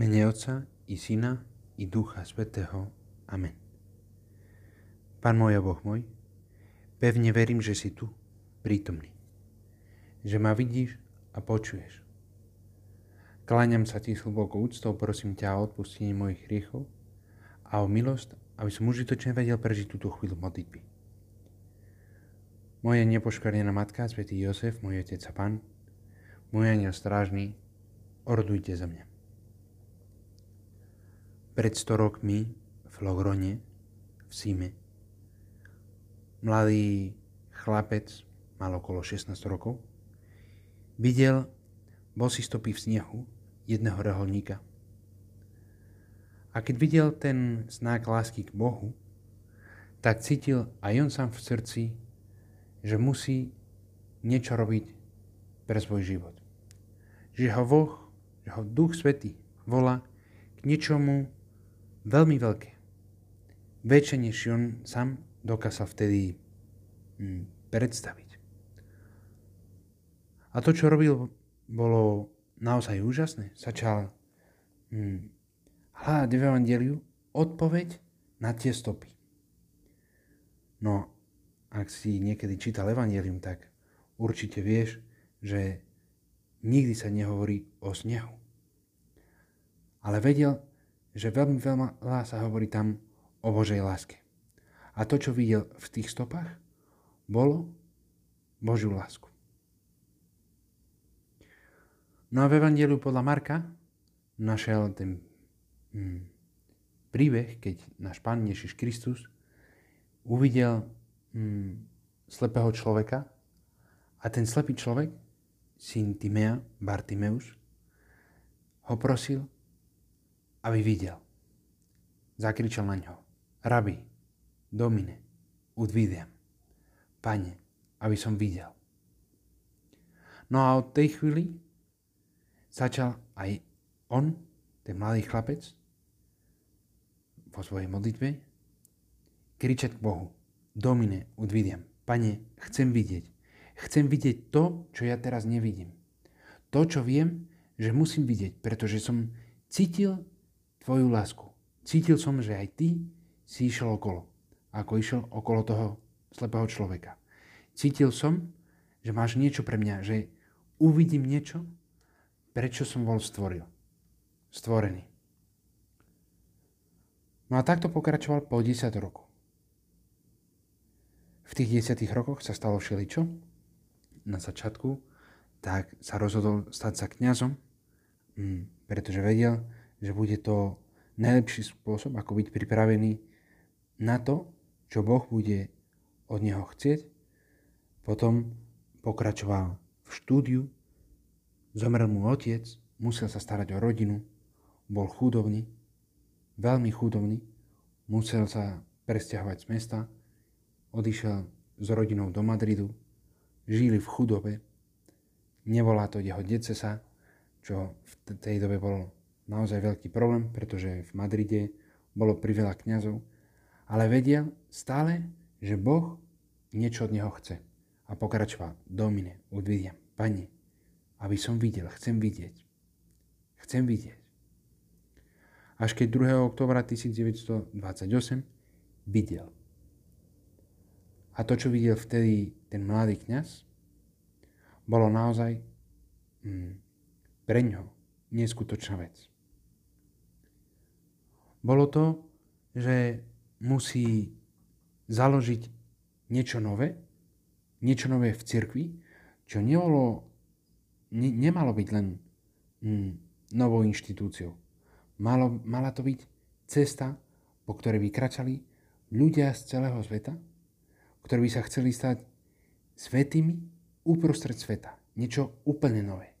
mene Otca i Syna i Ducha Svetého. Amen. Pán môj a Boh môj, pevne verím, že si tu, prítomný. Že ma vidíš a počuješ. Kláňam sa ti s hlbokou úctou, prosím ťa o odpustenie mojich hriechov a o milosť, aby som užitočne vedel prežiť túto chvíľu modlitby. Moja nepoškvrnená matka, svätý Jozef, môj otec a pán, môj aniel strážny, ordujte za mňa. Pred 100 rokmi v Logrone, v Sime, mladý chlapec, mal okolo 16 rokov, videl bosy stopy v snehu jedného reholníka. A keď videl ten znak lásky k Bohu, tak cítil aj on sám v srdci, že musí niečo robiť pre svoj život. Že ho Boh, že ho Duch Svetý volá k niečomu veľmi veľké. Väčšie, než on sám dokázal vtedy hm, predstaviť. A to, čo robil, bolo naozaj úžasné. Začal hm, hľadať v Evangeliu odpoveď na tie stopy. No, ak si niekedy čítal Evangelium, tak určite vieš, že nikdy sa nehovorí o snehu. Ale vedel, že veľmi veľa sa hovorí tam o Božej láske. A to, čo videl v tých stopách, bolo Božiu lásku. No a v Evangeliu podľa Marka našiel ten hm, príbeh, keď náš Pán Ježiš Kristus uvidel mm, slepého človeka a ten slepý človek, syn Timea, Bartimeus, ho prosil, aby videl. Zakričal na ňo. Rabi, domine, udvidiam. Pane, aby som videl. No a od tej chvíli začal aj on, ten mladý chlapec, vo svojej modlitbe, kričať k Bohu. Domine, udvidiam. Pane, chcem vidieť. Chcem vidieť to, čo ja teraz nevidím. To, čo viem, že musím vidieť, pretože som cítil tvoju lásku. Cítil som, že aj ty si išiel okolo, ako išiel okolo toho slepého človeka. Cítil som, že máš niečo pre mňa, že uvidím niečo, prečo som bol stvoril. Stvorený. No a takto pokračoval po 10 roku. V tých desiatých rokoch sa stalo všeličo. Na začiatku tak sa rozhodol stať sa kňazom, mm, pretože vedel, že bude to najlepší spôsob, ako byť pripravený na to, čo Boh bude od neho chcieť. Potom pokračoval v štúdiu, zomrel mu otec, musel sa starať o rodinu, bol chudobný, veľmi chudobný, musel sa presťahovať z mesta, odišiel s rodinou do Madridu, žili v chudobe, nevolá to jeho decesa, čo v tej dobe bol naozaj veľký problém, pretože v Madride bolo priveľa kňazov, ale vedel stále, že Boh niečo od neho chce. A pokračoval, domine, udvidiam, pane, aby som videl, chcem vidieť. Chcem vidieť. Až keď 2. oktobra 1928 videl. A to, čo videl vtedy ten mladý kňaz, bolo naozaj mm, pre ňo neskutočná vec. Bolo to, že musí založiť niečo nové, niečo nové v cirkvi, čo nebolo, ne, nemalo byť len mm, novou inštitúciou. Malo, mala to byť cesta, po ktorej vykračali ľudia z celého sveta, ktorí by sa chceli stať svetými uprostred sveta. Niečo úplne nové.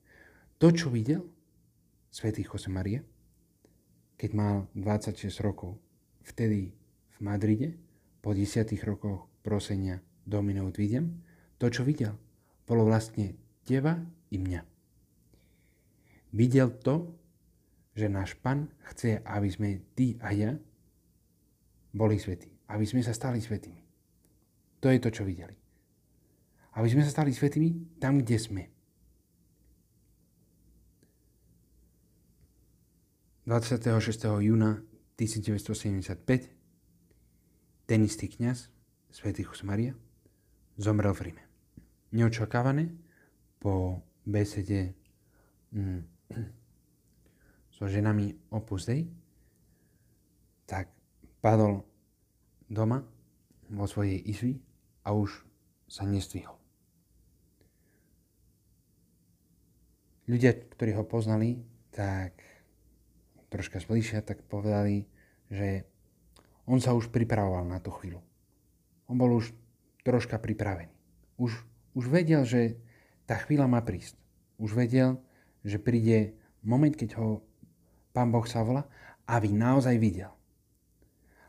To, čo videl svätý Jose Maria, keď mal 26 rokov, vtedy v Madride, po 10 rokoch prosenia Dominov vidím, to, čo videl, bolo vlastne teba i mňa. Videl to, že náš Pan chce, aby sme ty a ja boli svetí. Aby sme sa stali svetými. To je to, čo videli. Aby sme sa stali svetými tam, kde sme. 26. júna 1975 ten istý kniaz, svätý Jose Maria, zomrel v Ríme. Neočakávané po besede mm, so ženami Opus Dei, tak padol doma vo svojej izvi a už sa nestvihol. Ľudia, ktorí ho poznali, tak troška zbližšia, tak povedali, že on sa už pripravoval na tú chvíľu. On bol už troška pripravený. Už, už vedel, že tá chvíľa má prísť. Už vedel, že príde moment, keď ho Pán Boh sa volá, aby naozaj videl.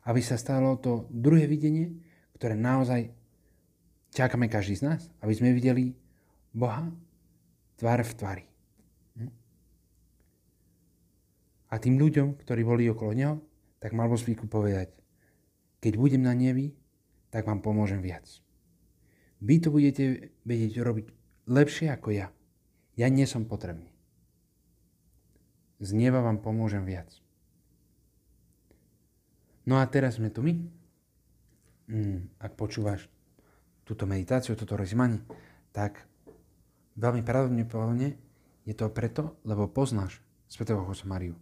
Aby sa stalo to druhé videnie, ktoré naozaj čakáme každý z nás, aby sme videli Boha tvár v tvári. A tým ľuďom, ktorí boli okolo neho, tak mal vo zvyku povedať, keď budem na nebi, tak vám pomôžem viac. Vy to budete vedieť robiť lepšie ako ja. Ja nie som potrebný. Z neba vám pomôžem viac. No a teraz sme tu my. Mm, ak počúvaš túto meditáciu, toto rozímanie, tak veľmi pravdepodobne je to preto, lebo poznáš Svetého Mariu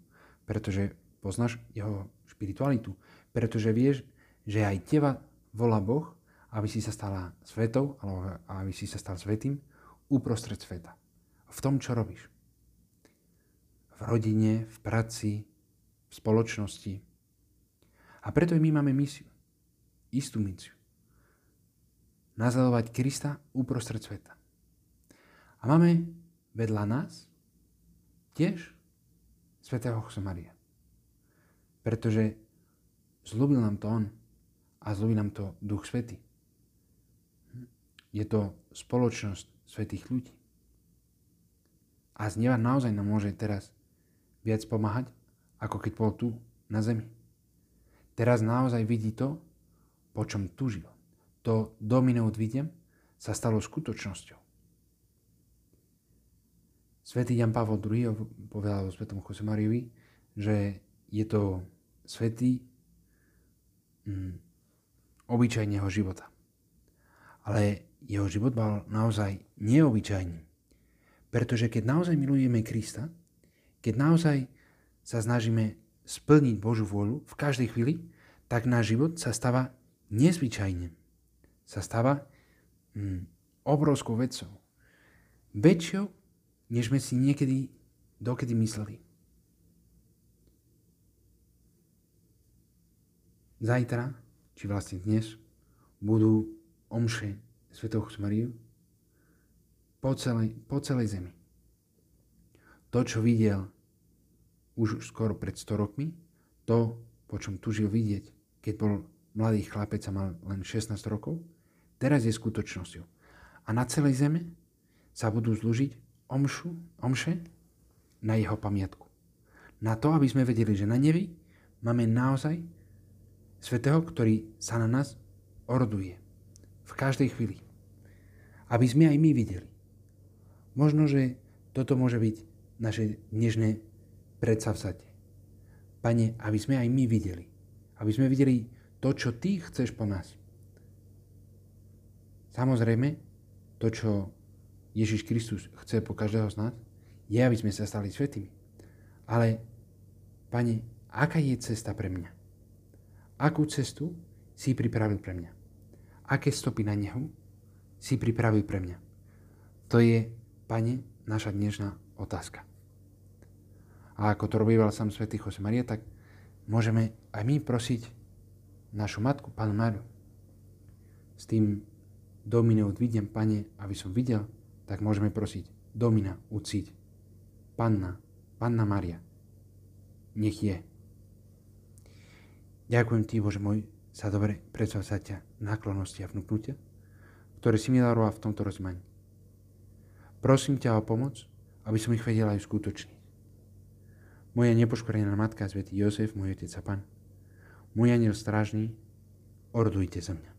pretože poznáš jeho špiritualitu, pretože vieš, že aj teba volá Boh, aby si sa stala svetou, alebo aby si sa stal svetým uprostred sveta. V tom, čo robíš. V rodine, v práci, v spoločnosti. A preto my máme misiu. Istú misiu. Nazadovať Krista uprostred sveta. A máme vedľa nás tiež svätého Maria. Pretože zľúbil nám to On a zľúbil nám to Duch Svetý. Je to spoločnosť svetých ľudí. A z neba naozaj nám môže teraz viac pomáhať, ako keď bol tu na zemi. Teraz naozaj vidí to, po čom tužil. To dominant vidiem sa stalo skutočnosťou. Svetý Jan Pavel II povedal o svetom Mariovi, že je to svetý mm, obyčajného života. Ale jeho život bol naozaj neobyčajný. Pretože keď naozaj milujeme Krista, keď naozaj sa snažíme splniť Božú vôľu v každej chvíli, tak náš život sa stáva nezvyčajným. Sa stáva mm, obrovskou vecou. Väčšou, než sme si niekedy dokedy mysleli. Zajtra, či vlastne dnes, budú omše Svetého Mariu po celej, po celej zemi. To, čo videl už skoro pred 100 rokmi, to, po čom tužil vidieť, keď bol mladý chlapec a mal len 16 rokov, teraz je skutočnosťou. A na celej zeme sa budú zlužiť omšu, omše na jeho pamiatku. Na to, aby sme vedeli, že na nebi máme naozaj svetého, ktorý sa na nás oroduje. V každej chvíli. Aby sme aj my videli. Možno, že toto môže byť naše dnešné predsavzatie. Pane, aby sme aj my videli. Aby sme videli to, čo Ty chceš po nás. Samozrejme, to, čo Ježiš Kristus chce po každého z nás, je, aby sme sa stali svetými. Ale, Pane, aká je cesta pre mňa? Akú cestu si pripravil pre mňa? Aké stopy na nehu si pripravil pre mňa? To je, Pane, naša dnešná otázka. A ako to robíval sám svätý Jose Maria, tak môžeme aj my prosiť našu matku, Pánu Máriu, s tým dominou vidiem, Pane, aby som videl, tak môžeme prosiť Domina uciť. Panna, Panna Maria, nech je. Ďakujem Ti, Bože môj, za dobre predsavzatia, náklonosti a vnúknutia, ktoré si mi daroval v tomto rozmaní. Prosím ťa o pomoc, aby som ich vedel aj skutočniť. Moja nepoškorená matka, svätý Jozef, môj otec a pan, môj aniel strážny, ordujte za mňa.